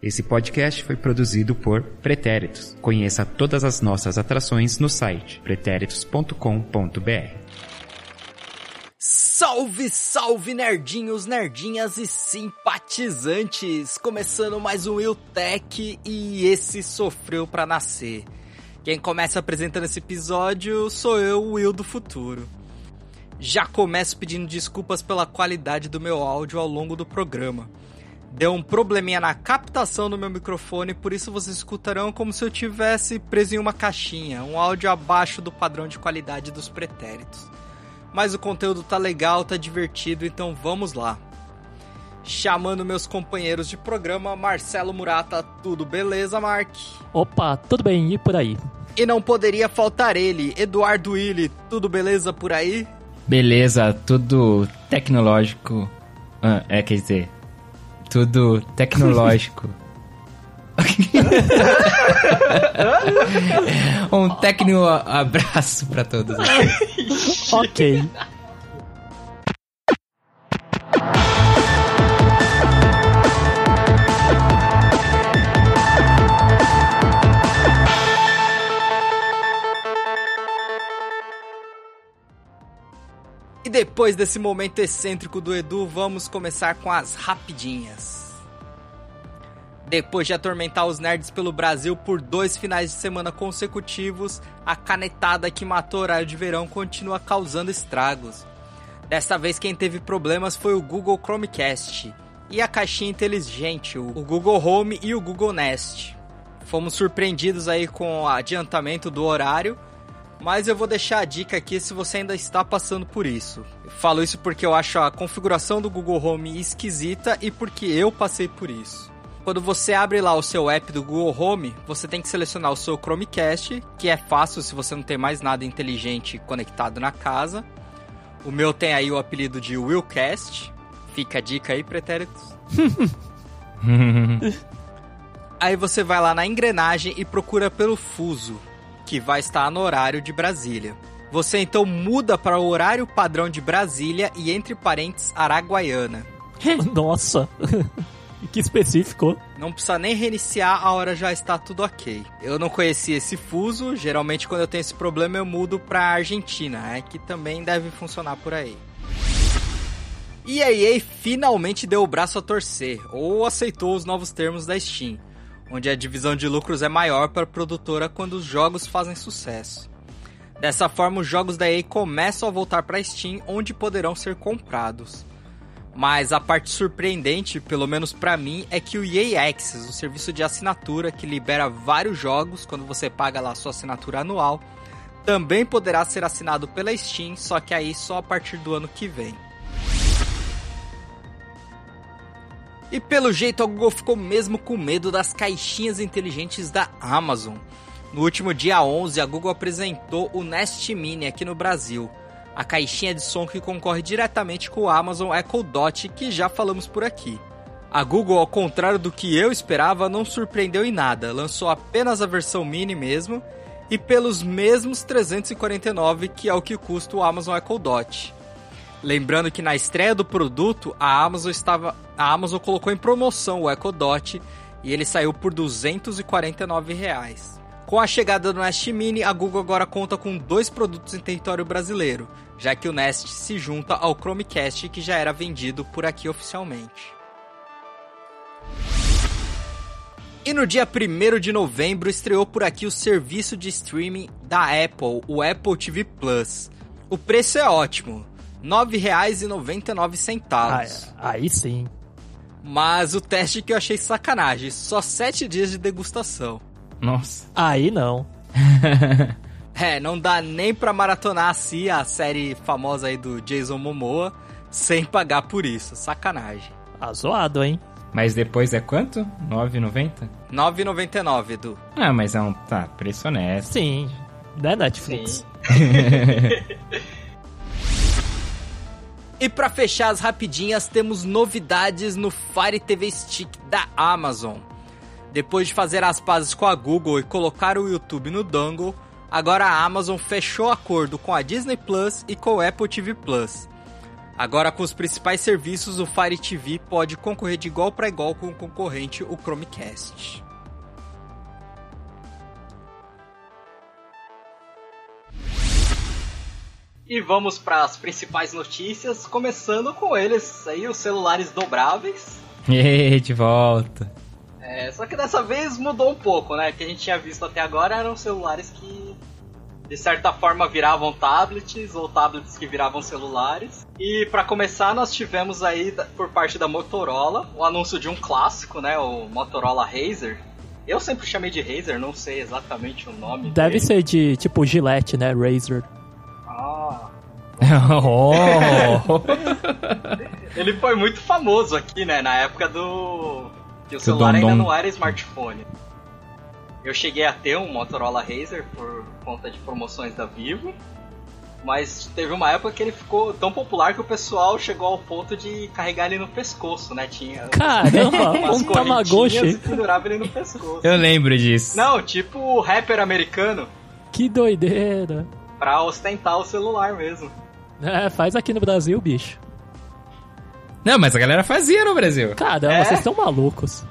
Esse podcast foi produzido por Pretéritos. Conheça todas as nossas atrações no site pretéritos.com.br. Salve, salve nerdinhos, nerdinhas e simpatizantes! Começando mais um Will Tech e esse sofreu para nascer. Quem começa apresentando esse episódio sou eu, o Will do futuro. Já começo pedindo desculpas pela qualidade do meu áudio ao longo do programa. Deu um probleminha na captação do meu microfone, por isso vocês escutarão como se eu tivesse preso em uma caixinha, um áudio abaixo do padrão de qualidade dos pretéritos. Mas o conteúdo tá legal, tá divertido, então vamos lá. Chamando meus companheiros de programa, Marcelo Murata, tudo beleza, Mark? Opa, tudo bem, e por aí? E não poderia faltar ele, Eduardo Willi, tudo beleza por aí? Beleza, tudo tecnológico. Ah, é, quer dizer, tudo tecnológico. um técnico abraço para todos. ok. Depois desse momento excêntrico do Edu, vamos começar com as rapidinhas. Depois de atormentar os nerds pelo Brasil por dois finais de semana consecutivos, a canetada que matou o horário de verão continua causando estragos. Dessa vez quem teve problemas foi o Google Chromecast e a caixinha inteligente, o Google Home e o Google Nest. Fomos surpreendidos aí com o adiantamento do horário, mas eu vou deixar a dica aqui se você ainda está passando por isso. Eu falo isso porque eu acho a configuração do Google Home esquisita e porque eu passei por isso. Quando você abre lá o seu app do Google Home, você tem que selecionar o seu Chromecast, que é fácil se você não tem mais nada inteligente conectado na casa. O meu tem aí o apelido de Willcast. Fica a dica aí, pretéritos. aí você vai lá na engrenagem e procura pelo fuso que vai estar no horário de Brasília. Você então muda para o horário padrão de Brasília e entre parênteses Araguaiana. Nossa, que específico. Não precisa nem reiniciar, a hora já está tudo ok. Eu não conhecia esse fuso, geralmente quando eu tenho esse problema eu mudo para Argentina, é que também deve funcionar por aí. E a EA finalmente deu o braço a torcer, ou aceitou os novos termos da Steam onde a divisão de lucros é maior para a produtora quando os jogos fazem sucesso. Dessa forma, os jogos da EA começam a voltar para Steam, onde poderão ser comprados. Mas a parte surpreendente, pelo menos para mim, é que o EA Access, o serviço de assinatura que libera vários jogos quando você paga lá a sua assinatura anual, também poderá ser assinado pela Steam, só que aí só a partir do ano que vem. E pelo jeito a Google ficou mesmo com medo das caixinhas inteligentes da Amazon. No último dia 11, a Google apresentou o Nest Mini aqui no Brasil, a caixinha de som que concorre diretamente com o Amazon Echo Dot, que já falamos por aqui. A Google, ao contrário do que eu esperava, não surpreendeu em nada, lançou apenas a versão mini mesmo, e pelos mesmos 349 que é o que custa o Amazon Echo Dot. Lembrando que na estreia do produto, a Amazon estava, a Amazon colocou em promoção o Echo Dot e ele saiu por 249 reais. Com a chegada do Nest Mini, a Google agora conta com dois produtos em território brasileiro, já que o Nest se junta ao Chromecast que já era vendido por aqui oficialmente. E no dia 1 de novembro estreou por aqui o serviço de streaming da Apple, o Apple TV Plus. O preço é ótimo, R$ 9,99. Ah, aí sim. Mas o teste que eu achei sacanagem, só 7 dias de degustação. Nossa. Aí não. é, não dá nem pra maratonar assim a série famosa aí do Jason Momoa sem pagar por isso. Sacanagem. Ah, zoado, hein? Mas depois é quanto? 9,90? 9,99, Edu. Ah, mas é um. Tá, preço honesto. Sim. Não é Netflix. E para fechar as rapidinhas, temos novidades no Fire TV Stick da Amazon. Depois de fazer as pazes com a Google e colocar o YouTube no dongle, agora a Amazon fechou acordo com a Disney Plus e com o Apple TV Plus. Agora, com os principais serviços, o Fire TV pode concorrer de igual para igual com o concorrente, o Chromecast. E vamos para as principais notícias, começando com eles aí, os celulares dobráveis. E de volta. É, só que dessa vez mudou um pouco, né? O que a gente tinha visto até agora eram celulares que de certa forma viravam tablets ou tablets que viravam celulares. E para começar, nós tivemos aí por parte da Motorola o anúncio de um clássico, né, o Motorola Razer. Eu sempre chamei de Razer, não sei exatamente o nome. Deve dele. ser de tipo Gillette, né? Razer. Ah, oh! ele foi muito famoso aqui, né, na época do que o celular Dom ainda não era smartphone. Eu cheguei a ter um Motorola Razer por conta de promoções da Vivo, mas teve uma época que ele ficou tão popular que o pessoal chegou ao ponto de carregar ele no pescoço, né? Tinha Caramba, umas um Tamagotchi. e pendurava ele no pescoço. Eu lembro disso. Não, tipo o rapper americano, Que doideira. Pra ostentar o celular mesmo. É, faz aqui no Brasil, bicho. Não, mas a galera fazia no Brasil. Caramba, É? vocês estão malucos.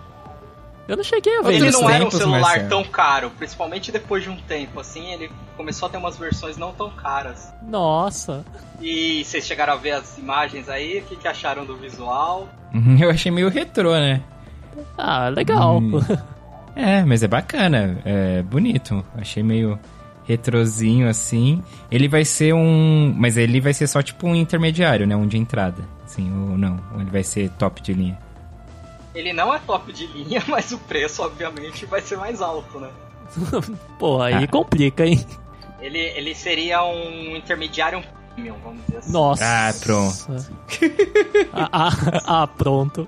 Eu não cheguei a ver Ele não era um tempos, celular Marcelo. tão caro, principalmente depois de um tempo, assim, ele começou a ter umas versões não tão caras. Nossa. E vocês chegaram a ver as imagens aí, o que, que acharam do visual? Eu achei meio retrô, né? Ah, legal. Hum. É, mas é bacana, é bonito. Achei meio retrozinho assim. Ele vai ser um, mas ele vai ser só tipo um intermediário, né, um de entrada. Assim, ou não, ou ele vai ser top de linha. Ele não é top de linha, mas o preço, obviamente, vai ser mais alto, né? Pô, aí Ah. complica, hein? Ele, ele seria um intermediário premium, vamos dizer assim. Nossa. Ah, pronto. ah, ah, ah, pronto.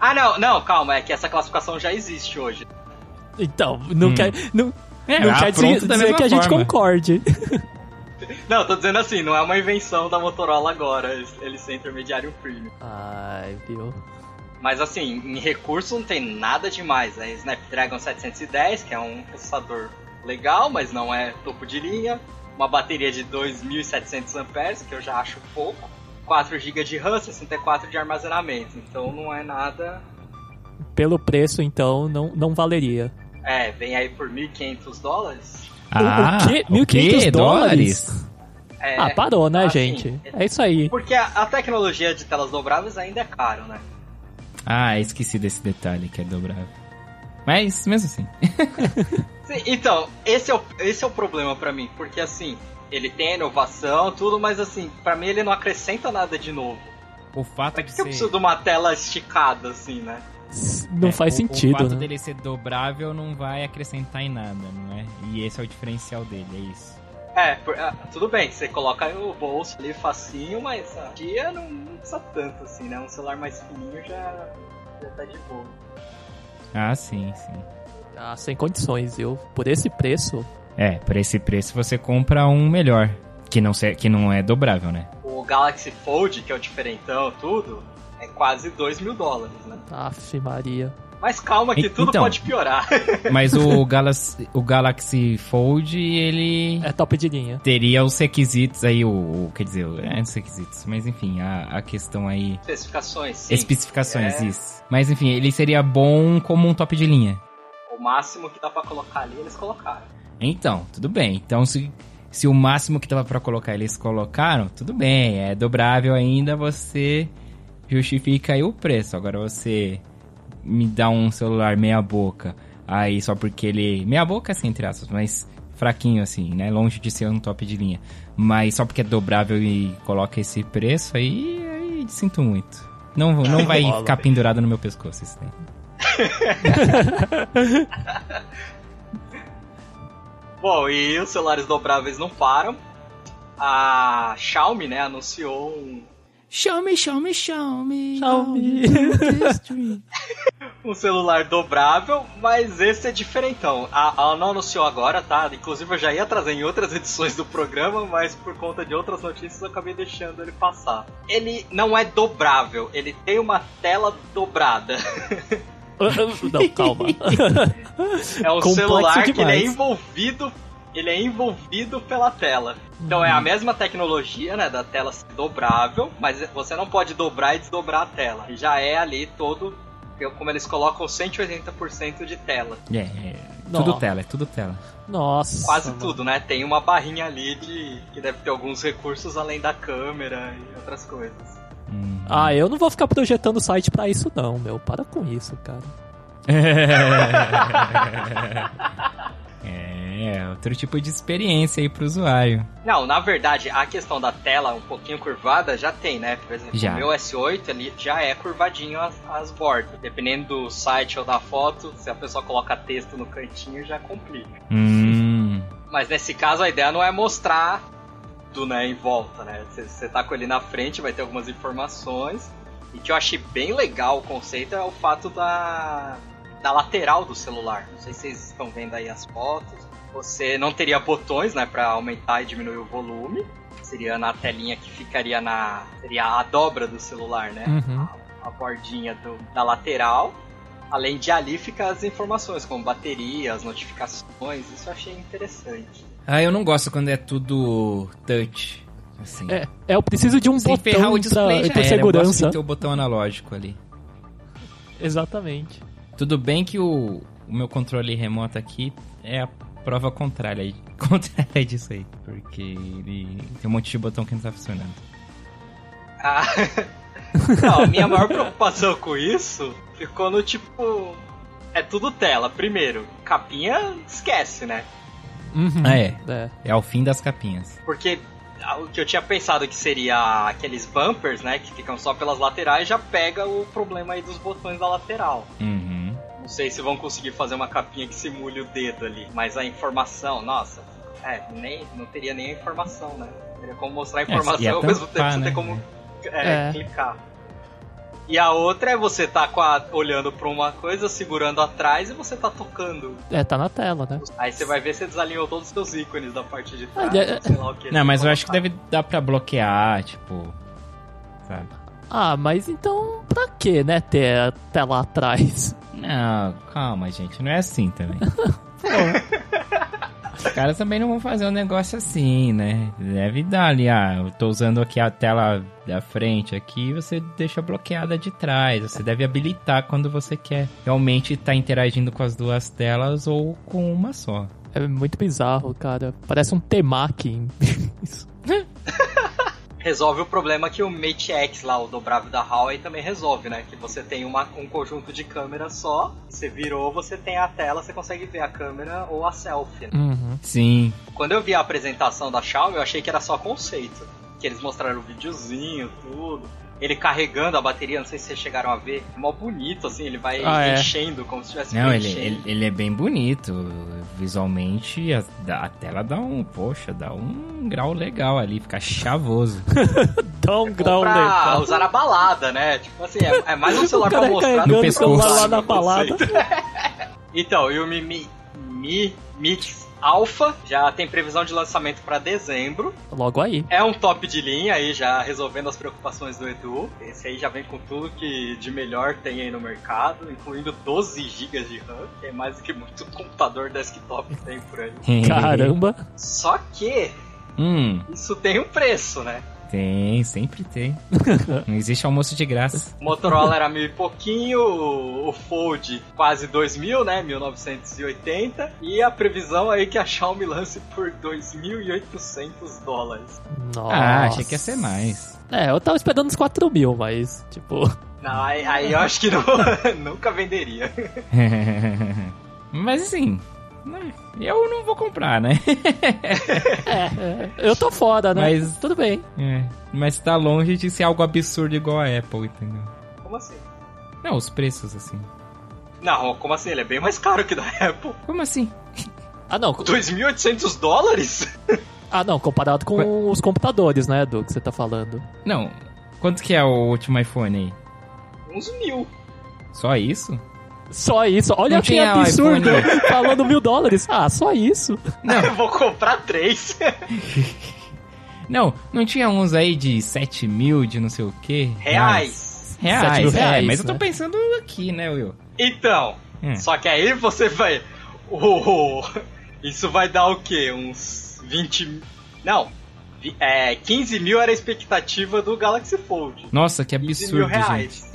Ah, não, não, calma, é que essa classificação já existe hoje. Então, não Hum. quer, não, É, não quer dizer, da dizer que a gente concorde. Não, tô dizendo assim, não é uma invenção da Motorola agora, ele ser intermediário premium. Ai, viu? Mas assim, em recurso não tem nada demais. É Snapdragon 710, que é um processador legal, mas não é topo de linha. Uma bateria de 2.700 amperes, que eu já acho pouco. 4 GB de RAM, 64 de armazenamento. Então não é nada. Pelo preço, então, não, não valeria. É, vem aí por 1.500 dólares. Ah, o quê? o quê? 1.500 dólares? É, Ah, parou, né, assim, gente? É isso aí. Porque a, a tecnologia de telas dobráveis ainda é caro, né? Ah, esqueci desse detalhe que é dobrável. Mas mesmo assim. Sim, então, esse é o, esse é o problema pra mim, porque assim, ele tem inovação, tudo, mas assim, pra mim ele não acrescenta nada de novo. O fato Por que eu preciso de uma tela esticada, assim, né? Não faz o, sentido, O fato né? dele ser dobrável não vai acrescentar em nada, não é? E esse é o diferencial dele, é isso. É, por- ah, tudo bem, você coloca no bolso ali facinho, mas a dia não, não precisa tanto, assim, né? Um celular mais fininho já, já tá de boa. Ah, sim, sim. Ah, sem condições, viu? Por esse preço, É, por esse preço você compra um melhor. Que não, se- que não é dobrável, né? O Galaxy Fold, que é o diferentão, tudo, é quase 2 mil dólares, né? Aff, Maria. Mas calma que E- tudo então. pode piorar. Mas o Galaxy, o Galaxy Fold, ele É top de linha. teria os requisitos aí, o, o- quer dizer, é os requisitos, mas enfim, a, a questão aí, Especificações, sim. especificações, É. isso. Mas enfim, ele seria bom como um top de linha. O máximo que dá pra colocar ali, eles colocaram. Então, tudo bem. Então, se, se o máximo que dava pra colocar eles colocaram, tudo bem. É dobrável ainda, você justifica aí o preço. Agora você me dá um celular meia boca, aí só porque ele... Meia boca, assim, entre aspas, mas fraquinho, assim, né? Longe de ser um top de linha. Mas só porque é dobrável e coloca esse preço, aí, aí sinto muito. Não, não vai Rola. ficar pendurado no meu pescoço esse tempo. Bom, e os celulares dobráveis não param. A Xiaomi, né, anunciou um, Show me, show me, show me. Xiaomi. um celular dobrável, mas esse é diferentão. A, ela não anunciou agora, tá? Inclusive eu já ia trazer em outras edições do programa, mas por conta de outras notícias eu acabei deixando ele passar. Ele não é dobrável, ele tem uma tela dobrada. não, calma. É um Complexo celular que ele é demais. envolvido. Ele é envolvido pela tela. Então é a mesma tecnologia, né, da tela ser dobrável, mas você não pode dobrar e desdobrar a tela. Já é ali todo, como eles colocam, 180% de tela. É, é tudo Nossa. tela, é tudo tela. Nossa. Quase mano. tudo, né? Tem uma barrinha ali de que deve ter alguns recursos além da câmera e outras coisas. Hum. Ah, eu não vou ficar projetando o site pra isso não, meu. Para com isso, cara. é, outro tipo de experiência aí pro usuário. Não, na verdade, a questão da tela um pouquinho curvada já tem, né? Por exemplo, Já. o meu S8 ele já é curvadinho as, as bordas. Dependendo do site ou da foto, se a pessoa coloca texto no cantinho, já complica. Hum. Mas nesse caso a ideia não é mostrar tudo, né, em volta, né? Você- Você tá com ele na frente, vai ter algumas informações. E que eu achei bem legal o conceito é o fato da, da lateral do celular. Não sei se vocês estão vendo aí as fotos. Você não teria botões, né, para aumentar e diminuir o volume. Seria na telinha que ficaria na. Seria a dobra do celular, né? Uhum. a bordinha do- da lateral. Além de ali ficar as informações, como bateria, as notificações. Isso eu achei interessante. Ah, eu não gosto quando é tudo touch. Assim. É, é, eu preciso de um Sem botão o display pra, era. Eu gosto segurança. de ter o botão analógico ali. Exatamente. Tudo bem que o, o meu controle remoto aqui é a prova contrária, aí- contrária disso aí. Porque ele tem um monte de botão que não tá funcionando. Ah, não, a minha maior preocupação com isso ficou no tipo. É tudo tela. Primeiro, capinha esquece, né? Uhum. Ah, é. É. É ao fim das capinhas. Porque o que eu tinha pensado que seria aqueles bumpers, né? Que ficam só pelas laterais, já pega o problema aí dos botões da lateral. Uhum. Não sei se vão conseguir fazer uma capinha que simule o dedo ali. Mas a informação, nossa, é, nem, não teria nem a informação, né? Teria como mostrar a informação ia ao mesmo tempo tampar, você né? ter como é, É. clicar. E a outra é você tá com a- olhando pra uma coisa, segurando atrás e você tá tocando. É, tá na tela, né? Aí você vai ver se você desalinhou todos os seus ícones da parte de trás. Ah, é- sei lá o que. Não, mas eu acho que deve dar pra bloquear, tipo. Sabe? Ah, mas então pra que, né, ter a tela atrás? Não, calma, gente. Não é assim também. Os caras também não vão fazer um negócio assim, né? Deve dar ali, ah, eu tô usando aqui a tela da frente aqui, você deixa bloqueada de trás. Você deve habilitar quando você quer realmente estar interagindo com as duas telas ou com uma só. É muito bizarro, cara. Parece um temaki. Isso. Resolve o problema que o Mate X lá, o dobrável da Huawei, também resolve, né? Que você tem uma, um conjunto de câmeras só, você virou, você tem a tela, você consegue ver a câmera ou a selfie. né? Uhum. Sim. Quando eu vi a apresentação da Xiaomi, eu achei que era só conceito. Que eles mostraram o videozinho, tudo. Ele carregando a bateria, não sei se vocês chegaram a ver. É mó bonito, assim, ele vai Ah, é. enchendo como se estivesse Não, ele, enchendo. ele, ele é bem bonito. Visualmente, a, a tela dá um, poxa, dá um grau legal ali, fica chavoso. Dá um grau pra legal. usar na balada, né? Tipo assim, é, é mais um celular pra mostrar carregando do que o celular lá na no balada. então, e o Mi, Mi, Mi Mix Alpha já tem previsão de lançamento pra dezembro. Logo aí. É um top de linha aí, já resolvendo as preocupações do Edu. Esse aí já vem com tudo que de melhor tem aí no mercado, incluindo 12 GB de RAM, que é mais do que muito computador desktop tem por aí. Caramba. Só que hum, isso tem um preço, né? Tem, sempre tem. Não existe almoço de graça. O Motorola era mil e pouquinho, o Fold quase 2 mil, né? 1980. E a previsão aí que a Xiaomi lance por 2.800 dólares. Nossa. Ah, achei que ia ser mais. É, eu tava esperando uns 4 mil, mas, tipo. Não, aí, aí eu acho que não- nunca venderia. Mas assim, né, eu não vou comprar, né? É, eu tô fora, né? Mas- Tudo bem. É, mas tá longe de ser algo absurdo igual a Apple, entendeu? Como assim? Não, os preços, assim. Não, como assim? Ele é bem mais caro que da Apple. Como assim? Ah, não. 2.800 dólares? Ah, não, comparado com os computadores, né, do que você tá falando. Não, quanto que é o último iPhone aí? Uns mil. Só isso? Só isso. Olha Não que tinha absurdo. iPhone. Falando mil dólares. Ah, só isso. Eu vou comprar três. Não, não tinha uns aí de 7 mil, de não sei o quê? Reais. Reais, é, reais, mas eu tô né? pensando aqui, né, Will? Então, Hum. só que aí você vai. O, Isso vai dar o quê? Uns 20. Não. É, 15 mil era a expectativa do Galaxy Fold. Nossa, que 15 mil absurdo, gente. reais.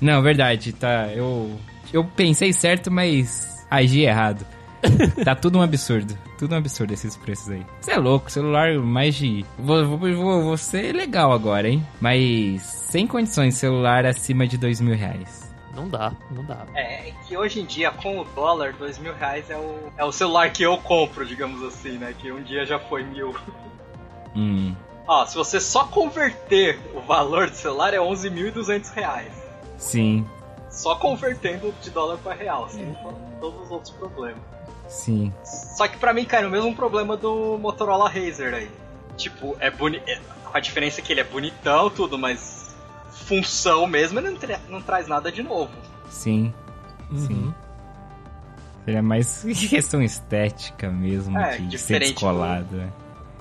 Não, verdade, tá. Eu, eu pensei certo, mas agi errado. tá tudo um absurdo. Tudo um absurdo esses preços aí. Você é louco, celular mais de. Vou, vou, vou, vou ser legal agora, hein? Mas sem condições, celular acima de dois mil reais. Não dá, não dá. É, que hoje em dia, com o dólar, dois mil reais é o, é o celular que eu compro, digamos assim, né? Que um dia já foi mil. Hum. Ó, se você só converter o valor do celular é 11.200 reais. Sim, Só convertendo de dólar para real, sem todos os outros problemas. sim. Só que pra mim cai no mesmo problema do Motorola Razer aí. Tipo, é bonito. Com a diferença que ele é bonitão, tudo, mas função mesmo ele não, tra- não traz nada de novo. Sim. Uhum. Sim. Seria mais questão estética mesmo, É, de ser diferente descolado. né?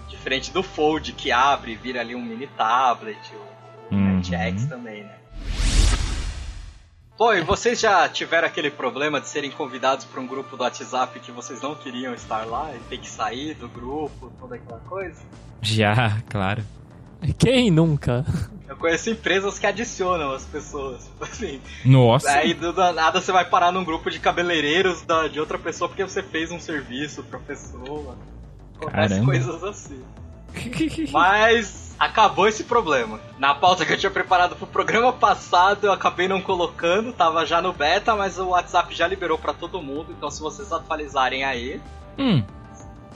Diferente do Fold, que abre e vira ali um mini tablet, o Uhum. X também, né? Bom, e vocês já tiveram aquele problema de serem convidados para um grupo do WhatsApp que vocês não queriam estar lá e ter que sair do grupo, toda aquela coisa? Já, claro. Quem nunca? Eu conheço empresas que adicionam as pessoas, assim. Nossa. Aí do nada você vai parar num grupo de cabeleireiros da, de outra pessoa porque você fez um serviço pra pessoa. Acontece coisas assim. Mas acabou esse problema. Na pauta que eu tinha preparado pro programa passado, eu acabei não colocando, tava já no beta, mas o WhatsApp já liberou pra todo mundo, então se vocês atualizarem aí, Hum,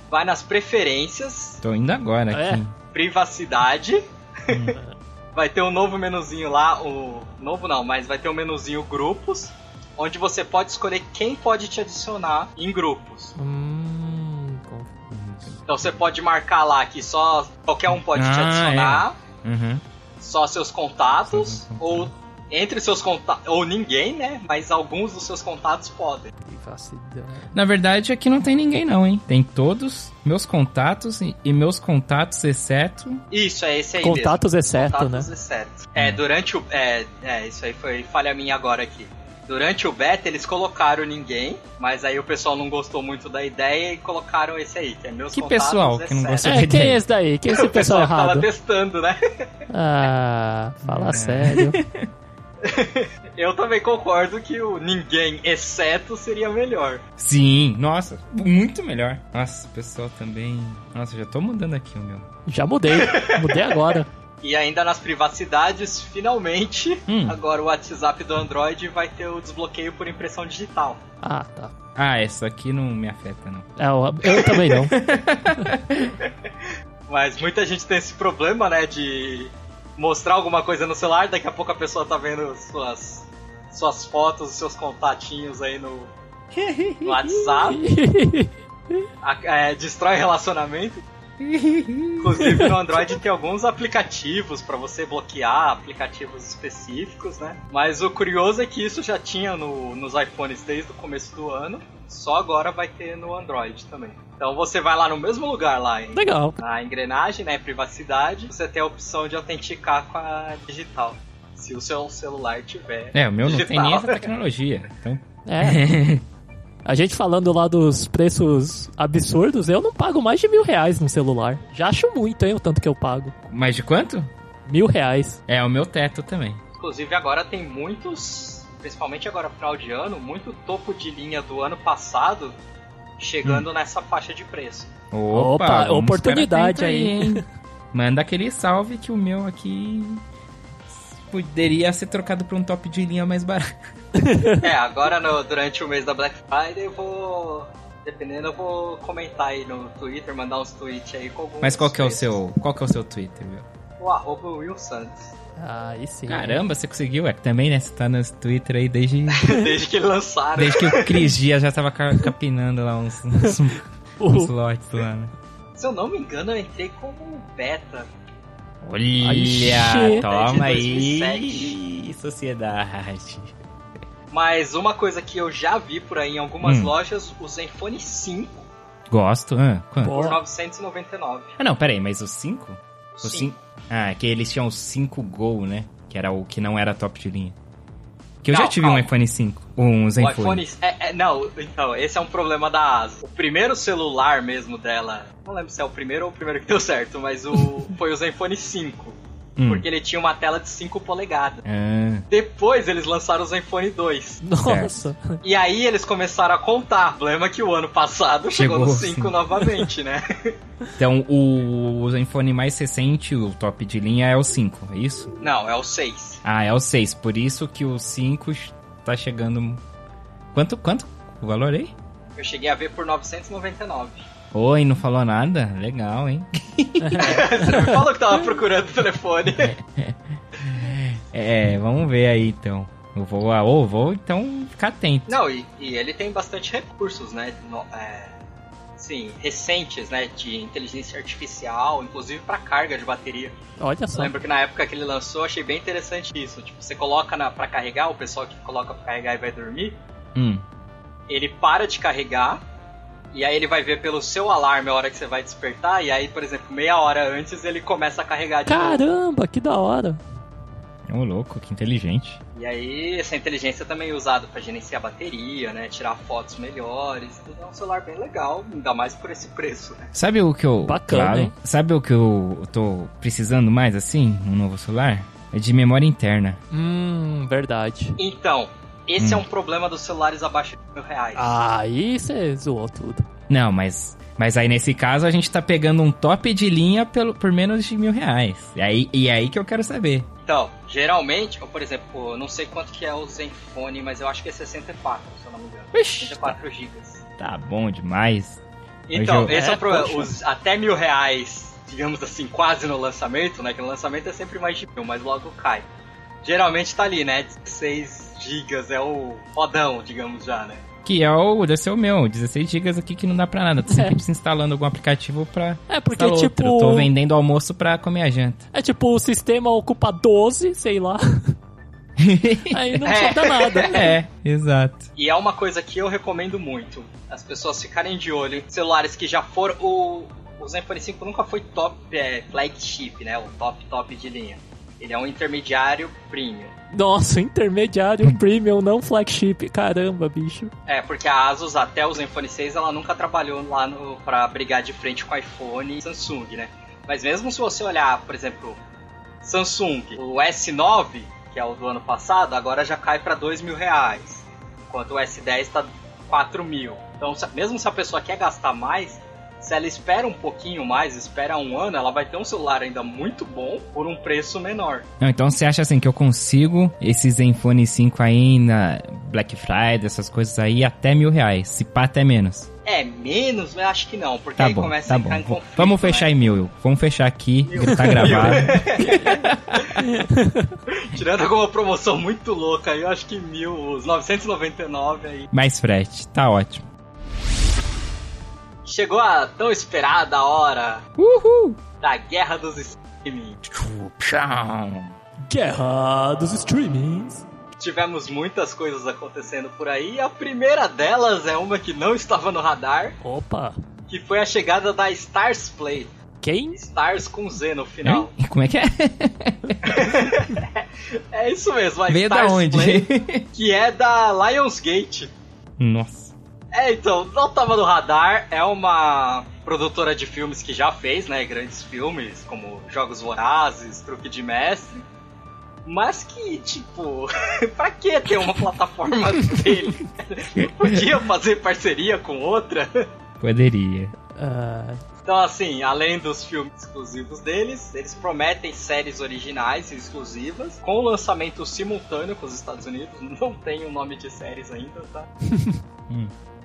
vai nas preferências, tô indo agora É. aqui. privacidade. vai ter um novo menuzinho lá, o novo não, mas vai ter um menuzinho grupos, onde você pode escolher quem pode te adicionar em grupos. Hum, Então você pode marcar lá que só qualquer um pode te Ah, adicionar, Uhum. só seus contatos, contatos. ou entre seus contatos, ou ninguém, né? Mas alguns dos seus contatos podem. Na verdade, aqui não tem ninguém não, hein? Tem todos meus contatos e, meus contatos, exceto... Isso, é esse aí Contatos mesmo. exceto, Contatos né? exceto. É, durante o. É, é, isso aí foi falha minha agora aqui. Durante o beta eles colocaram ninguém, mas aí o pessoal não gostou muito da ideia e colocaram esse aí, que é meus Que contatos pessoal que não gostou? É, quem é ideia. esse daí? Quem é esse O pessoal pessoal tava errado? testando, né? Ah, fala É. sério. Eu também concordo que o ninguém exceto seria melhor. Sim, nossa, muito melhor. Nossa, o pessoal também... Nossa, já tô mudando aqui o meu. Já mudei. Mudei agora. E ainda nas privacidades, finalmente, Hum. agora o WhatsApp do Android vai ter o desbloqueio por impressão digital. Ah, tá. Ah, essa aqui não me afeta, não. É, eu, eu também não. Mas muita gente tem esse problema, né, de mostrar alguma coisa no celular, daqui a pouco a pessoa tá vendo suas, suas fotos, seus contatinhos aí no, no WhatsApp, a- é, destrói relacionamento. Inclusive no Android tem alguns aplicativos pra você bloquear, aplicativos específicos, né? Mas o curioso é que isso já tinha no- nos iPhones desde o começo do ano, só agora vai ter no Android também. Então você vai lá no mesmo lugar lá em Legal. na engrenagem, né, privacidade, você tem a opção de autenticar com a digital. Se o seu celular tiver. É, o meu não tem digital. nem essa tecnologia. Então, É. A gente falando lá dos preços absurdos, eu não pago mais de mil reais no celular. Já acho muito, hein, o tanto que eu pago. mais de quanto? Mil reais. É, o meu teto também. Inclusive agora tem muitos, principalmente agora final de ano, muito topo de linha do ano passado chegando nessa faixa de preço. Opa, vamos oportunidade aí. Manda aquele salve que o meu aqui poderia ser trocado por um top de linha mais barato. é, agora no- durante o mês da Black Friday eu vou. Dependendo, eu vou comentar aí no Twitter, mandar uns tweets aí com. Mas qual que é o seu, qual que é o seu Twitter, meu? O arroba Will Santos. Ah, Aí sim. Caramba, você conseguiu? É que também, né? Você tá no Twitter aí desde, Desde que lançaram. desde que o Cris Dias já tava ca- capinando lá uns, uns, uns lotes lá, né? Se eu não me engano, eu entrei como beta. Olha, Ixi. toma aí, sociedade. Mas uma coisa que eu já vi por aí em algumas Hum. lojas, o Zenfone 5 Gosto. Ah, quanto? Por 999. Ah, não, peraí, mas os 5? Os Sim. 5? Ah, que eles tinham os 5 Gol, né? Que era o que não era top de linha. Que eu já Calma, tive um calma. iPhone 5, um O Zenfone. iPhone. É, é, não, então, esse é um problema da ASUS. O primeiro celular mesmo dela, não lembro se é o primeiro ou o primeiro que deu certo, mas o foi o Zenfone 5. Hum. Porque ele tinha uma tela de 5 polegadas. Ah, Depois eles lançaram o Zenfone 2. Nossa. E aí eles começaram a contar. O problema é que o ano passado chegou, Chegou, no 5 sim. novamente, né? então, o, o Zenfone mais recente, o top de linha, é o 5, é isso? Não, é o 6. Ah, é o 6. Por isso que o 5 tá chegando. Quanto, quanto? O valor aí? Eu cheguei a ver por 999. Oi, não falou nada? Legal, hein? Você não me falou que tava procurando o telefone. É, vamos ver aí então. Eu vou, ah, ou vou então ficar atento. Não, e, e ele tem bastante recursos, né? No- é, sim, recentes, né? De inteligência artificial, inclusive para carga de bateria. Olha Eu só. lembro que na época que ele lançou, eu achei bem interessante isso. Tipo, você coloca na, pra carregar, o pessoal que coloca pra carregar e vai dormir, Hum. ele para de carregar. E aí ele vai ver pelo seu alarme a hora que você vai despertar. E aí, por exemplo, meia hora antes ele começa a carregar de novo. Caramba, que da hora. Ô, louco, que inteligente. E aí, essa inteligência também é usada para gerenciar a bateria, né? Tirar fotos melhores. Tudo é um celular bem legal, ainda mais por esse preço, né? Sabe o que eu. Bacana, hein? Sabe o que eu tô precisando mais assim, no novo celular? É de memória interna. Hum, verdade. Então, esse Hum. é um problema dos celulares abaixo de mil reais. Aí você zoou tudo. Não, mas. Mas aí nesse caso a gente tá pegando um top de linha pelo, por menos de mil reais. E aí, e aí que eu quero saber. Então, geralmente, ou, por exemplo, não sei quanto que é o Zenfone, mas eu acho que é 64, se eu não me engano. Ixi, 64 gigas. tá bom demais. Então, eu- esse é, É, o problema. Os até mil reais, digamos assim, quase no lançamento, né? Que no lançamento é sempre mais de mil, mas logo cai. Geralmente tá ali, né? 16 gigas é o fodão, digamos já, né? Que é o. Deve ser o meu, 16 GB aqui que não dá pra nada. Tô sempre É. desinstalando algum aplicativo pra. É porque, tipo. outro. Tô vendendo almoço pra comer a janta. É tipo, o sistema ocupa 12, sei lá. Aí não É. sobra nada. É, exato. E é uma coisa que eu recomendo muito. As pessoas ficarem de olho em celulares que já foram. O, o Zenfone 5 nunca foi top é, flagship, né? O top top de linha. Ele é um intermediário premium. Nossa, intermediário premium, não flagship. Caramba, bicho. É, porque a Asus até o Zenfone 6 ela nunca trabalhou lá no, pra brigar de frente com iPhone e Samsung, né? Mas mesmo se você olhar, por exemplo, Samsung, o S9, que é o do ano passado, agora já cai pra dois mil reais. Enquanto o S10 tá 4 mil. Então, se- mesmo se a pessoa quer gastar mais, se ela espera um pouquinho mais, espera um ano, ela vai ter um celular ainda muito bom por um preço menor. Não, então você acha assim que eu consigo esse Zenfone 5 aí na Black Friday, essas coisas aí, até mil reais. Se pá, até menos. É, menos, eu acho que não, porque Tá aí bom, começa tá a entrar bom. em conflito. Vamos fechar né? em mil. Vamos fechar aqui, tá gravado. Tirando alguma promoção muito louca aí, eu acho que mil, os 999 aí. Mais frete, tá ótimo. Chegou a tão esperada hora Uhul! da guerra dos streaming. Guerra dos streamings. Tivemos muitas coisas acontecendo por aí. A primeira delas é uma que não estava no radar, Opa. que foi a chegada da Stars Play. Quem? Stars com Z no final. Hein? Como é que é? É isso mesmo, a Veio da Stars onde? Play, que é da Lionsgate. Nossa. É, então, não tava no radar. É uma produtora de filmes que já fez, né, grandes filmes, como Jogos Vorazes, Truque de Mestre. Mas que, tipo, pra que ter uma plataforma dele? Podia fazer parceria com outra? Poderia. Ah, Então, assim, além dos filmes exclusivos deles, eles prometem séries originais e exclusivas, com lançamento simultâneo com os Estados Unidos. Não tem o nome de séries ainda, tá?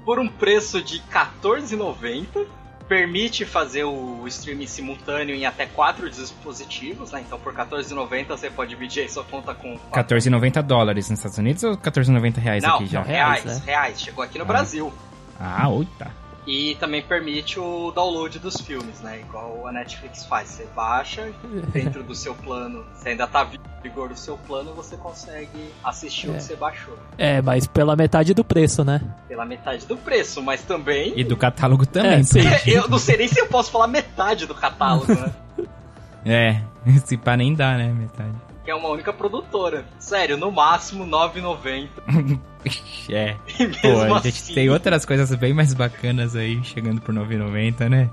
Por um preço de R$14,90. Permite fazer o streaming simultâneo em até quatro dispositivos, né? Então por R$14,90 você pode dividir aí sua conta com... quatro- 14,90 dólares nos Estados Unidos ou 14,90 reais Não, aqui já? reais, Reais, reais, né? Chegou aqui no Ah. Brasil. Ah, oita. E também permite o download dos filmes, né? Igual a Netflix faz. Você baixa, dentro do seu plano, você ainda tá em vigor do seu plano, você consegue assistir o É. que você baixou. é, mas pela metade do preço, né? Pela metade do preço, mas também. E do catálogo também. É, Eu não sei nem se eu posso falar metade do catálogo, né? É, se pá nem dá, né, metade. Que é uma única produtora. Sério, no máximo 9,90. É. Pô, a gente assim, tem outras coisas bem mais bacanas aí, chegando por 9,90, né?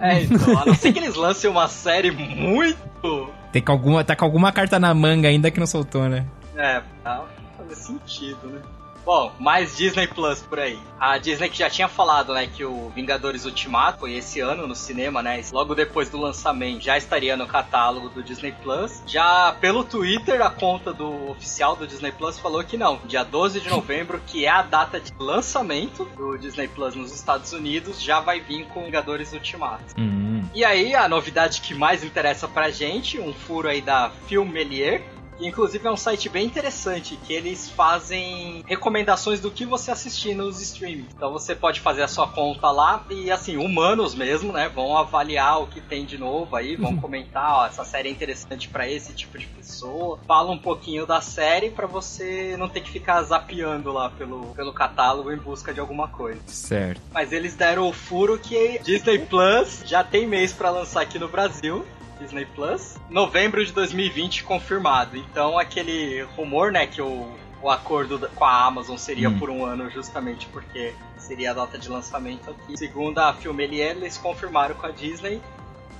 É, então, a não ser que eles lancem uma série muito. Tem com alguma, tá com alguma carta na manga ainda que não soltou, né? É, pra fazer sentido, né? Bom, mais Disney Plus por aí. A Disney que já tinha falado, né, que o Vingadores Ultimato foi esse ano no cinema, né? Logo depois do lançamento, já estaria no catálogo do Disney Plus. Já pelo Twitter, a conta do oficial do Disney Plus falou que não, dia 12 de novembro, que é a data de lançamento do Disney Plus nos Estados Unidos, já vai vir com Vingadores Ultimato. Hum. E aí, a novidade que mais interessa pra gente, um furo aí da Filmelier, que inclusive é um site bem interessante, que eles fazem recomendações do que você assistir nos streams. Então você pode fazer a sua conta lá e assim, humanos mesmo, né, vão avaliar o que tem de novo aí, vão comentar, ó, essa série é interessante pra esse tipo de pessoa. Fala um pouquinho da série pra você não ter que ficar zapeando lá pelo, pelo catálogo em busca de alguma coisa. Certo. Mas eles deram o furo que Disney Plus já tem mês pra lançar aqui no Brasil. Disney Plus. Novembro de 2020 confirmado. Então aquele rumor, né, que o, o acordo com a Amazon seria Hum. por um ano justamente porque seria a data de lançamento aqui. Segundo a Filmelier, eles confirmaram com a Disney.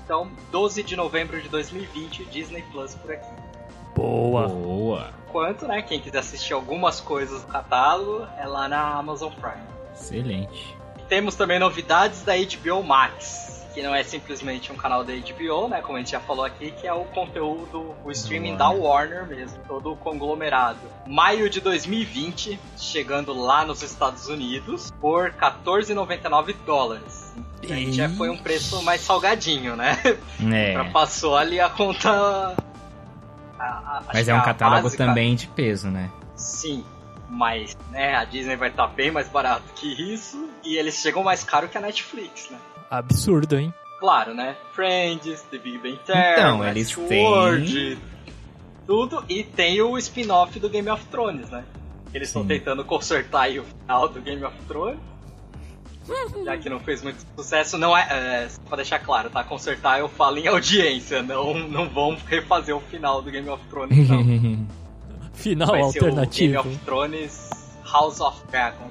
Então, 12 de novembro de 2020, Disney Plus por aqui. Boa. Boa. Quanto, né, quem quiser assistir algumas coisas do catálogo, é lá na Amazon Prime. Excelente. Temos também novidades da HBO Max, que não é simplesmente um canal da HBO, né? Como a gente já falou aqui, que é o conteúdo, o streaming da Warner mesmo, todo o conglomerado. Maio de 2020, chegando lá nos Estados Unidos, por 14,99 dólares. Aí já foi um preço mais salgadinho, né? É. Passou ali a conta. a- a- Mas é um catálogo básica. também de peso, né? Sim, mas né, a Disney vai estar bem mais barato que isso e eles chegam mais caro que a Netflix, né? Absurdo, hein? Claro, né? Friends, The Big Bang Theory, Então, eles Westworld, tudo e tem o spin-off do Game of Thrones, né? Eles estão tentando consertar aí o final do Game of Thrones. Já que não fez muito sucesso, não é, é só pra deixar claro, tá? Consertar eu falo em audiência, não, não vão refazer o final do Game of Thrones, não. Final Vai ser o Game alternativo. of Thrones House of Dragon.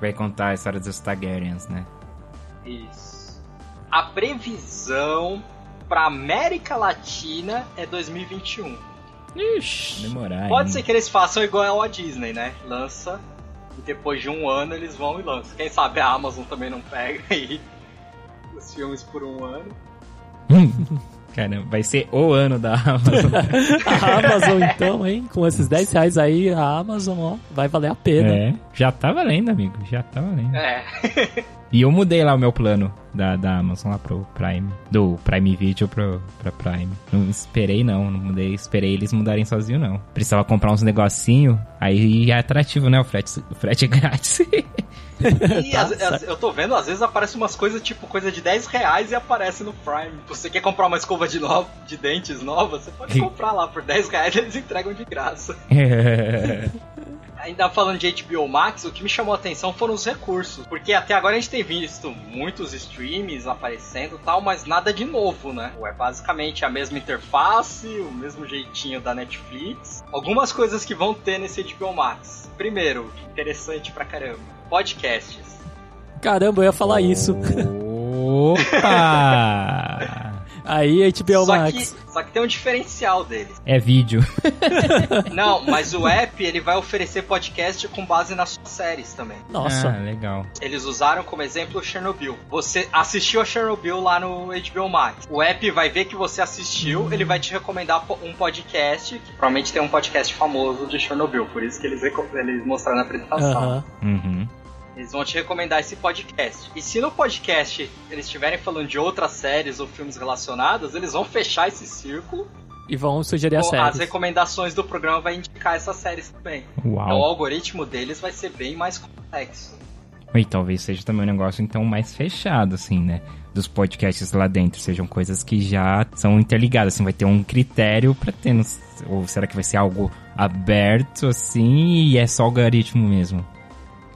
Vai contar a história dos Targaryens, né? Isso. A previsão pra América Latina é 2021. Ixi. Demorar. Pode ainda. ser que eles façam igual a Disney, né? Lança e depois de um ano eles vão e lançam. Quem sabe a Amazon também não pega aí os filmes por um ano. Caramba, vai ser o ano da Amazon. A Amazon, então, hein? Com esses 10 reais aí, a Amazon, ó, vai valer a pena. é, já tá valendo, amigo. Já tá valendo. É. E eu mudei lá o meu plano da, da Amazon lá pro Prime. Do Prime Video pro, pra Prime. Não esperei, não. Não mudei. Esperei eles mudarem sozinho, não. Precisava comprar uns negocinho. Aí é atrativo, né? O frete, o frete é grátis. E às- certo. eu tô vendo, às vezes aparece umas coisas tipo coisa de 10 reais e aparece no Prime. Você quer comprar uma escova de, no... de dentes nova? Você pode comprar lá por 10 reais eles entregam de graça. Ainda falando de HBO Max, o que me chamou a atenção foram os recursos. Porque até agora a gente tem visto muitos streams aparecendo e tal, mas nada de novo, né? É basicamente a mesma interface, o mesmo jeitinho da Netflix. Algumas coisas que vão ter nesse HBO Max. Primeiro, interessante pra caramba, podcasts. Caramba, eu ia falar isso. Opa! Aí, HBO só, Max. que, só que tem um diferencial deles. É vídeo. Não, mas o app ele vai oferecer podcast com base nas suas séries também. Nossa. Ah, legal. Eles usaram como exemplo Chernobyl. Você assistiu a Chernobyl lá no HBO Max. O app vai ver que você assistiu, ele vai te recomendar um podcast, que provavelmente tem um podcast famoso de Chernobyl, por isso que eles, eles mostraram na apresentação. Aham. Uhum. Eles vão te recomendar esse podcast. E se no podcast eles estiverem falando de outras séries ou filmes relacionados, eles vão fechar esse círculo. E vão sugerir as com as séries. recomendações do programa vai indicar essas séries também. Então o Uau. algoritmo deles vai ser bem mais complexo. E talvez seja também um negócio então mais fechado, assim, né? Dos podcasts lá dentro. Sejam coisas que já são interligadas, assim, vai ter um critério pra ter. Ou será que vai ser algo aberto, assim, e é só algoritmo mesmo?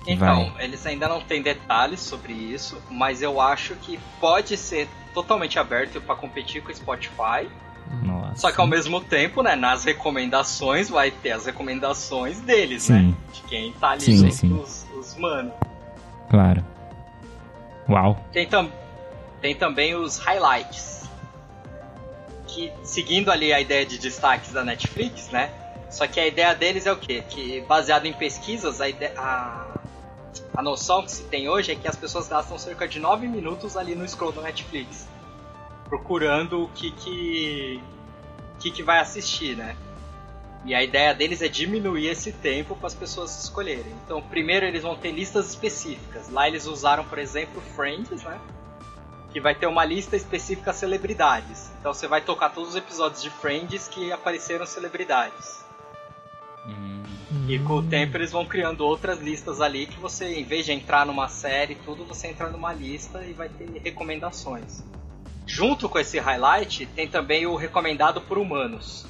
Então, vai? eles ainda não têm detalhes sobre isso, mas eu acho que pode ser totalmente aberto para competir com o Spotify. Nossa. Só que ao mesmo tempo, né, nas recomendações vai ter as recomendações deles, né? Sim. De quem tá ali Sim, sim. Os, os mano. Claro. Uau. Tem, tam tem também os highlights. Que, seguindo ali a ideia de destaques da Netflix, né? Só que a ideia deles é o quê? Que baseado em pesquisas, a, ide- a, a noção que se tem hoje é que as pessoas gastam cerca de 9 minutos ali no scroll da Netflix. Procurando o que que, que, que vai assistir, né? E a ideia deles é diminuir esse tempo para as pessoas escolherem. Então, primeiro eles vão ter listas específicas. Lá eles usaram, por exemplo, Friends, né? Que vai ter uma lista específica celebridades. Então você vai tocar todos os episódios de Friends que apareceram celebridades. E com o tempo eles vão criando outras listas ali que você, em vez de entrar numa série tudo, você entra numa lista e vai ter recomendações. Junto com esse highlight, tem também o recomendado por humanos.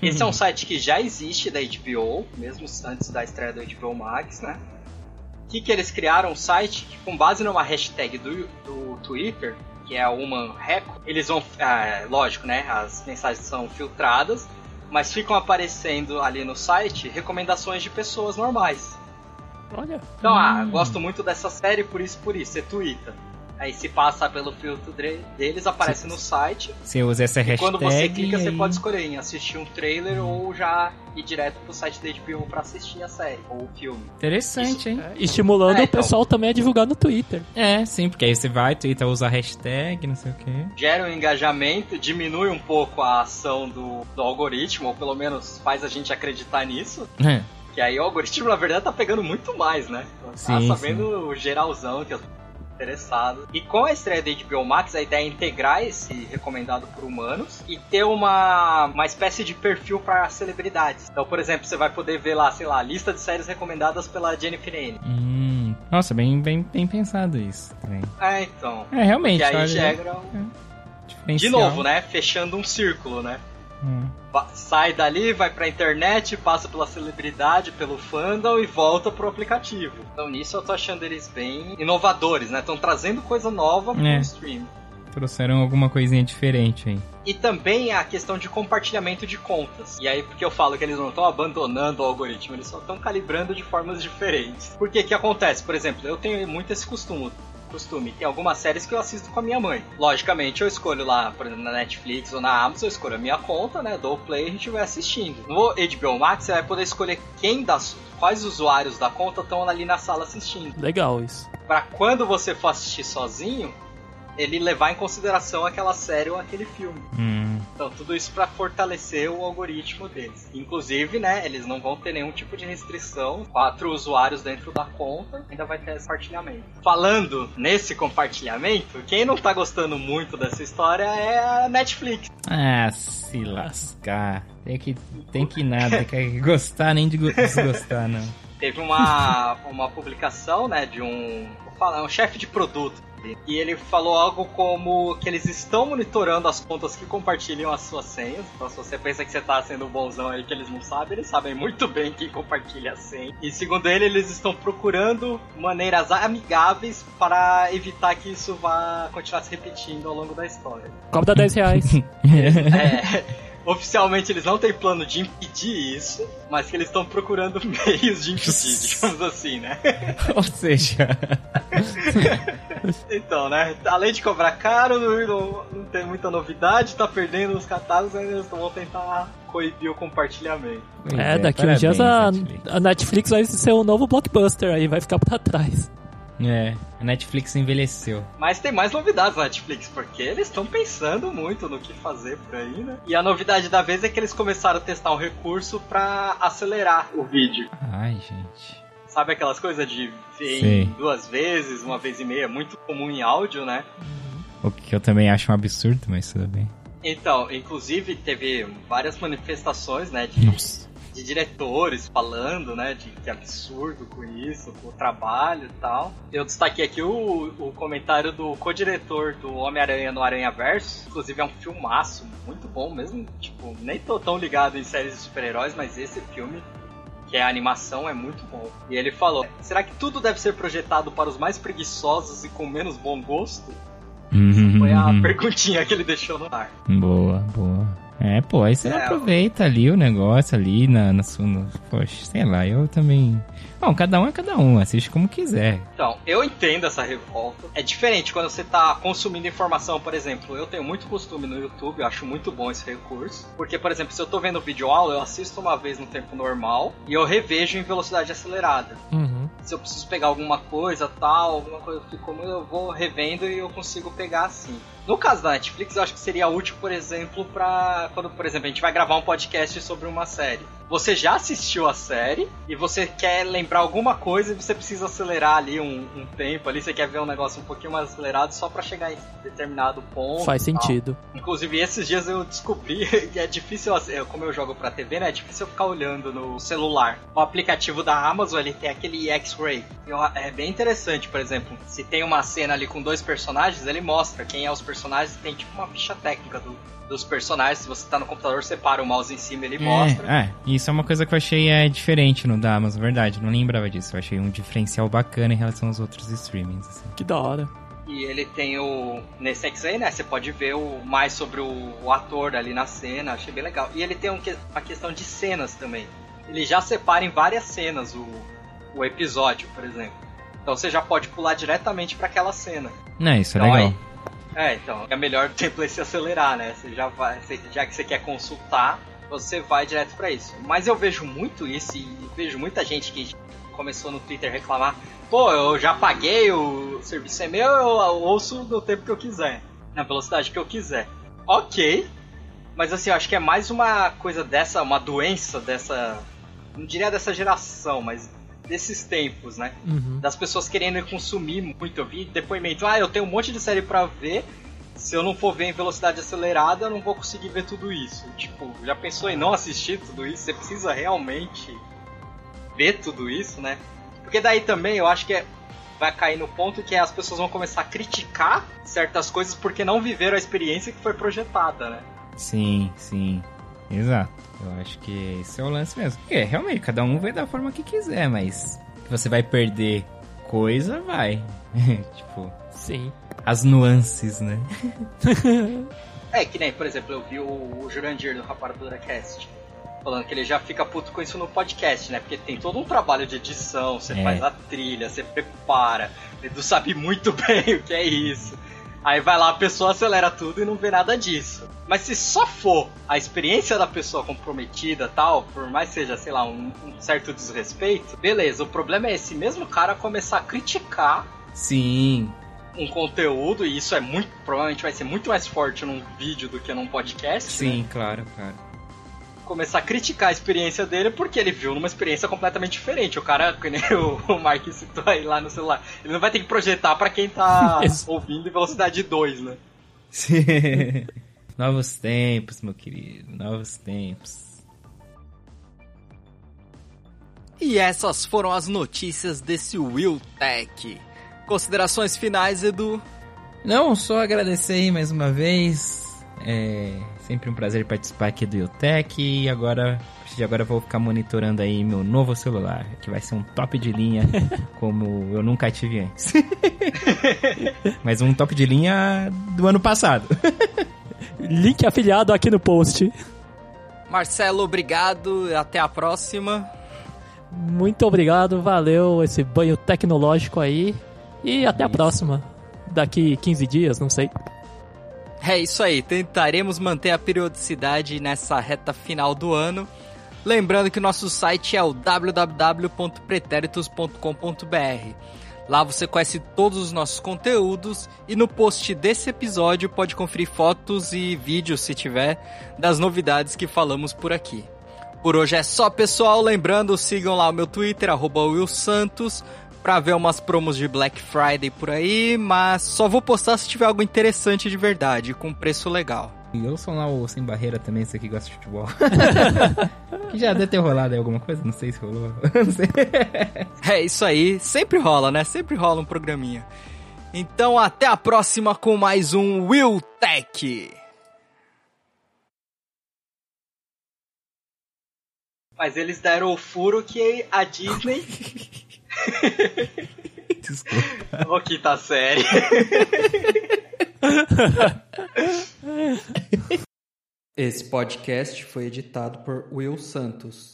Esse é um site que já existe da HBO, mesmo antes da estreia do HBO Max, né? O que, que eles criaram? Um site que, com base numa hashtag do, do Twitter, que é a Human Reco, eles vão. ah, lógico, né? As mensagens são filtradas, mas ficam aparecendo ali no site recomendações de pessoas normais. Olha. Então, ah, gosto muito dessa série por isso, por isso, você twitta. Aí se passa pelo filtro de- deles, aparece no site. Você usa essa E hashtag. quando você clica, você aí- pode escolher em assistir um trailer ou já ir direto pro site da HBO pra assistir a série ou o filme. Interessante, hein? É, estimulando É, o então. pessoal também a divulgar no Twitter. É, sim, porque aí você vai, twitta, usa a hashtag, não sei o quê. Gera um engajamento, diminui um pouco a ação do, do algoritmo, ou pelo menos faz a gente acreditar nisso. É. Que aí o algoritmo, na verdade, tá pegando muito mais, né? Tá Sim, sabendo o geralzão que eu tô interessado. E com a estreia da HBO Max, a ideia é integrar esse recomendado por humanos e ter uma, uma espécie de perfil para celebridades. Então, por exemplo, você vai poder ver lá, sei lá, lista de séries recomendadas pela Jennifer Aniston. Hum, nossa, bem, bem, bem pensado isso também. É, então. É, realmente. E aí olha, gera um... De diferencial. novo, né? Fechando um círculo, né? Hum. Sai dali, vai pra internet, passa pela celebridade, pelo fandom e volta pro aplicativo. Então nisso eu tô achando eles bem inovadores, né? Estão trazendo coisa nova pro É. stream. Trouxeram alguma coisinha diferente aí. E também a questão de compartilhamento de contas. E aí, porque eu falo que eles não estão abandonando o algoritmo, eles só estão calibrando de formas diferentes. Por que que acontece? Por exemplo, eu tenho muito esse costume. Costume. Tem algumas séries que eu assisto com a minha mãe. Logicamente, eu escolho lá, por exemplo, na Netflix ou na Amazon, eu escolho a minha conta, né? Dou o play e a gente vai assistindo. No HBO Max, você vai poder escolher quem das, quais usuários da conta estão ali na sala assistindo. Legal isso. Pra quando você for assistir sozinho, ele levar em consideração aquela série ou aquele filme. Hum. Então, tudo isso para fortalecer o algoritmo deles. Inclusive, né, eles não vão ter nenhum tipo de restrição. Quatro usuários dentro da conta, ainda vai ter esse compartilhamento. Falando nesse compartilhamento, quem não tá gostando muito dessa história é a Netflix. Ah, se lascar. Tem que, tem que nada, tem que gostar nem de go- desgostar, não. Teve uma, uma publicação, né, de um, um chefe de produto. E ele falou algo como que eles estão monitorando as contas que compartilham as suas senhas. Então, se você pensa que você tá sendo um bonzão aí que eles não sabem, eles sabem muito bem quem compartilha a senha. E segundo ele, eles estão procurando maneiras amigáveis para evitar que isso vá continuar se repetindo ao longo da história. Cobra 10 reais. É, oficialmente eles não têm plano de impedir isso, mas que eles estão procurando meios de impedir, digamos assim, né? Ou seja, Então, né? Além de cobrar caro, não, não- tem muita novidade, tá perdendo os catálogos, aí eles vão tentar coibir o compartilhamento. é, daqui uns dias a Netflix. a Netflix vai ser o novo blockbuster aí, vai ficar pra trás. É, a Netflix envelheceu. Mas tem mais novidades na Netflix, porque eles estão pensando muito no que fazer por aí, né? E a novidade da vez é que eles começaram a testar um recurso pra acelerar o vídeo. Ai, gente. Sabe aquelas coisas de ver duas vezes, uma vez e meia, muito comum em áudio, né? O que eu também acho um absurdo, mas tudo bem. Então, inclusive teve várias manifestações, né, de, Nossa. De diretores falando, né, de que absurdo com isso, com o trabalho e tal. Eu destaquei aqui o, o comentário do co-diretor do Homem-Aranha no Aranha Verso, inclusive é um filmaço muito bom mesmo, tipo, nem tô tão ligado em séries de super-heróis, mas esse filme que é a animação é muito bom. E ele falou: será que tudo deve ser projetado para os mais preguiçosos e com menos bom gosto? Foi a Uhum. perguntinha que ele deixou no ar. Boa. boa. É, pô, aí você É, aproveita ali o negócio ali na, na sua. no- poxa, sei lá, eu também. Bom, cada um é cada um, assiste como quiser. Então, eu entendo essa revolta. É diferente quando você tá consumindo informação, por exemplo. Eu tenho muito costume no YouTube, eu acho muito bom esse recurso. Porque, por exemplo, se eu tô vendo vídeo aula, eu assisto uma vez no tempo normal e eu revejo em velocidade acelerada. Uhum. Se eu preciso pegar alguma coisa, tal, alguma coisa que ficou, eu vou revendo e eu consigo pegar assim. No caso da Netflix, eu acho que seria útil, por exemplo, pra quando, por exemplo, a gente vai gravar um podcast sobre uma série. Você já assistiu a série e você quer lembrar alguma coisa e você precisa acelerar ali um, um tempo ali, você quer ver um negócio um pouquinho mais acelerado só pra chegar em determinado ponto. Faz sentido. Inclusive, esses dias eu descobri que é difícil, eu- como eu jogo pra TV, né? É difícil eu ficar olhando no celular. O aplicativo da Amazon, ele tem aquele X-Ray. É bem interessante, por exemplo, se tem uma cena ali com dois personagens, ele mostra quem é os personagens, tem tipo uma ficha técnica do- dos personagens. Se você tá no computador, você para o mouse em cima, ele mostra. É, é, isso é uma coisa que eu achei é, diferente no da Amazon, verdade. Não lembrava disso. Eu achei um diferencial bacana em relação aos outros streamings. assim. Que da hora. E ele tem o. Nesse X-Ray, né? Você pode ver o, mais sobre o, o ator ali na cena. Achei bem legal. E ele tem um uma questão de cenas também. Ele já separa em várias cenas o, o episódio, por exemplo. Então você já pode pular diretamente para aquela cena. Não, isso é Então, legal. aí- é, então, é melhor o tempo se acelerar, né? Você já vai, você- já que você quer consultar, você vai direto pra isso. Mas eu vejo muito isso e vejo muita gente que começou no Twitter reclamar: pô, eu já paguei, o serviço é meu, eu ouço no tempo que eu quiser, na velocidade que eu quiser. Ok, mas assim, eu acho que é mais uma coisa dessa, uma doença dessa, não diria dessa geração, mas desses tempos, né? Uhum. das pessoas querendo consumir muito. Eu vi depoimento, ah, eu tenho um monte de série pra ver. Se eu não for ver em velocidade acelerada, eu não vou conseguir ver tudo isso. Tipo, já pensou em não assistir tudo isso? Você precisa realmente ver tudo isso, né? Porque daí também eu acho que é- vai cair no ponto que as pessoas vão começar a criticar certas coisas porque não viveram a experiência que foi projetada, né? Sim, sim. Exato. Eu acho que esse é o lance mesmo. Porque realmente, cada um vai da forma que quiser, mas que você vai perder coisa, vai. tipo, Sim. as nuances, né? É, que nem, por exemplo, eu vi o, o Jurandir do Rapadura Cast falando que ele já fica puto com isso no podcast, né? Porque tem todo um trabalho de edição, você É. faz a trilha, você prepara, Edu sabe muito bem o que é isso. Aí vai lá, a pessoa acelera tudo e não vê nada disso. Mas se só for a experiência da pessoa comprometida tal, por mais seja, sei lá, um, um certo desrespeito, beleza. O problema é esse mesmo cara começar a criticar Sim. um conteúdo, e isso é muito, provavelmente vai ser muito mais forte num vídeo do que num podcast. né? Sim, claro, claro. Começar a criticar a experiência dele porque ele viu numa experiência completamente diferente. O cara, que nem o, o Mark citou aí lá no celular, ele não vai ter que projetar pra quem tá ouvindo em velocidade 2, né? Sim. Novos tempos, meu querido. Novos tempos. E essas foram as notícias desse Will Tech. Considerações finais, Edu? Não, só agradecer aí mais uma vez. É sempre um prazer participar aqui do Iotech. E agora, a partir de agora, eu vou ficar monitorando aí meu novo celular, que vai ser um top de linha, como eu nunca tive antes. Mas um top de linha do ano passado. Link afiliado aqui no post. Marcelo, obrigado. Até a próxima. Muito obrigado, valeu esse banho tecnológico aí. E até a próxima. Daqui 15 dias, não sei. É isso aí, tentaremos manter a periodicidade nessa reta final do ano. Lembrando que o nosso site é o www.pretéritos.com.br. Lá você conhece todos os nossos conteúdos e no post desse episódio pode conferir fotos e vídeos, se tiver, das novidades que falamos por aqui. Por hoje é só, pessoal. Lembrando, sigam lá o meu Twitter, arroba Will Santos, pra ver umas promos de Black Friday por aí, mas só vou postar se tiver algo interessante de verdade, com preço legal. E eu sou lá o Sem Barreira também, você que gosta de futebol. que já deve ter rolado aí alguma coisa, não sei se rolou. não sei. É isso aí, sempre rola, né? Sempre rola um programinha. Então até a próxima com mais um Will Tech. Mas eles deram o furo que a Disney. Desculpa. Ô, quinta série. Esse podcast foi editado por Will Santos.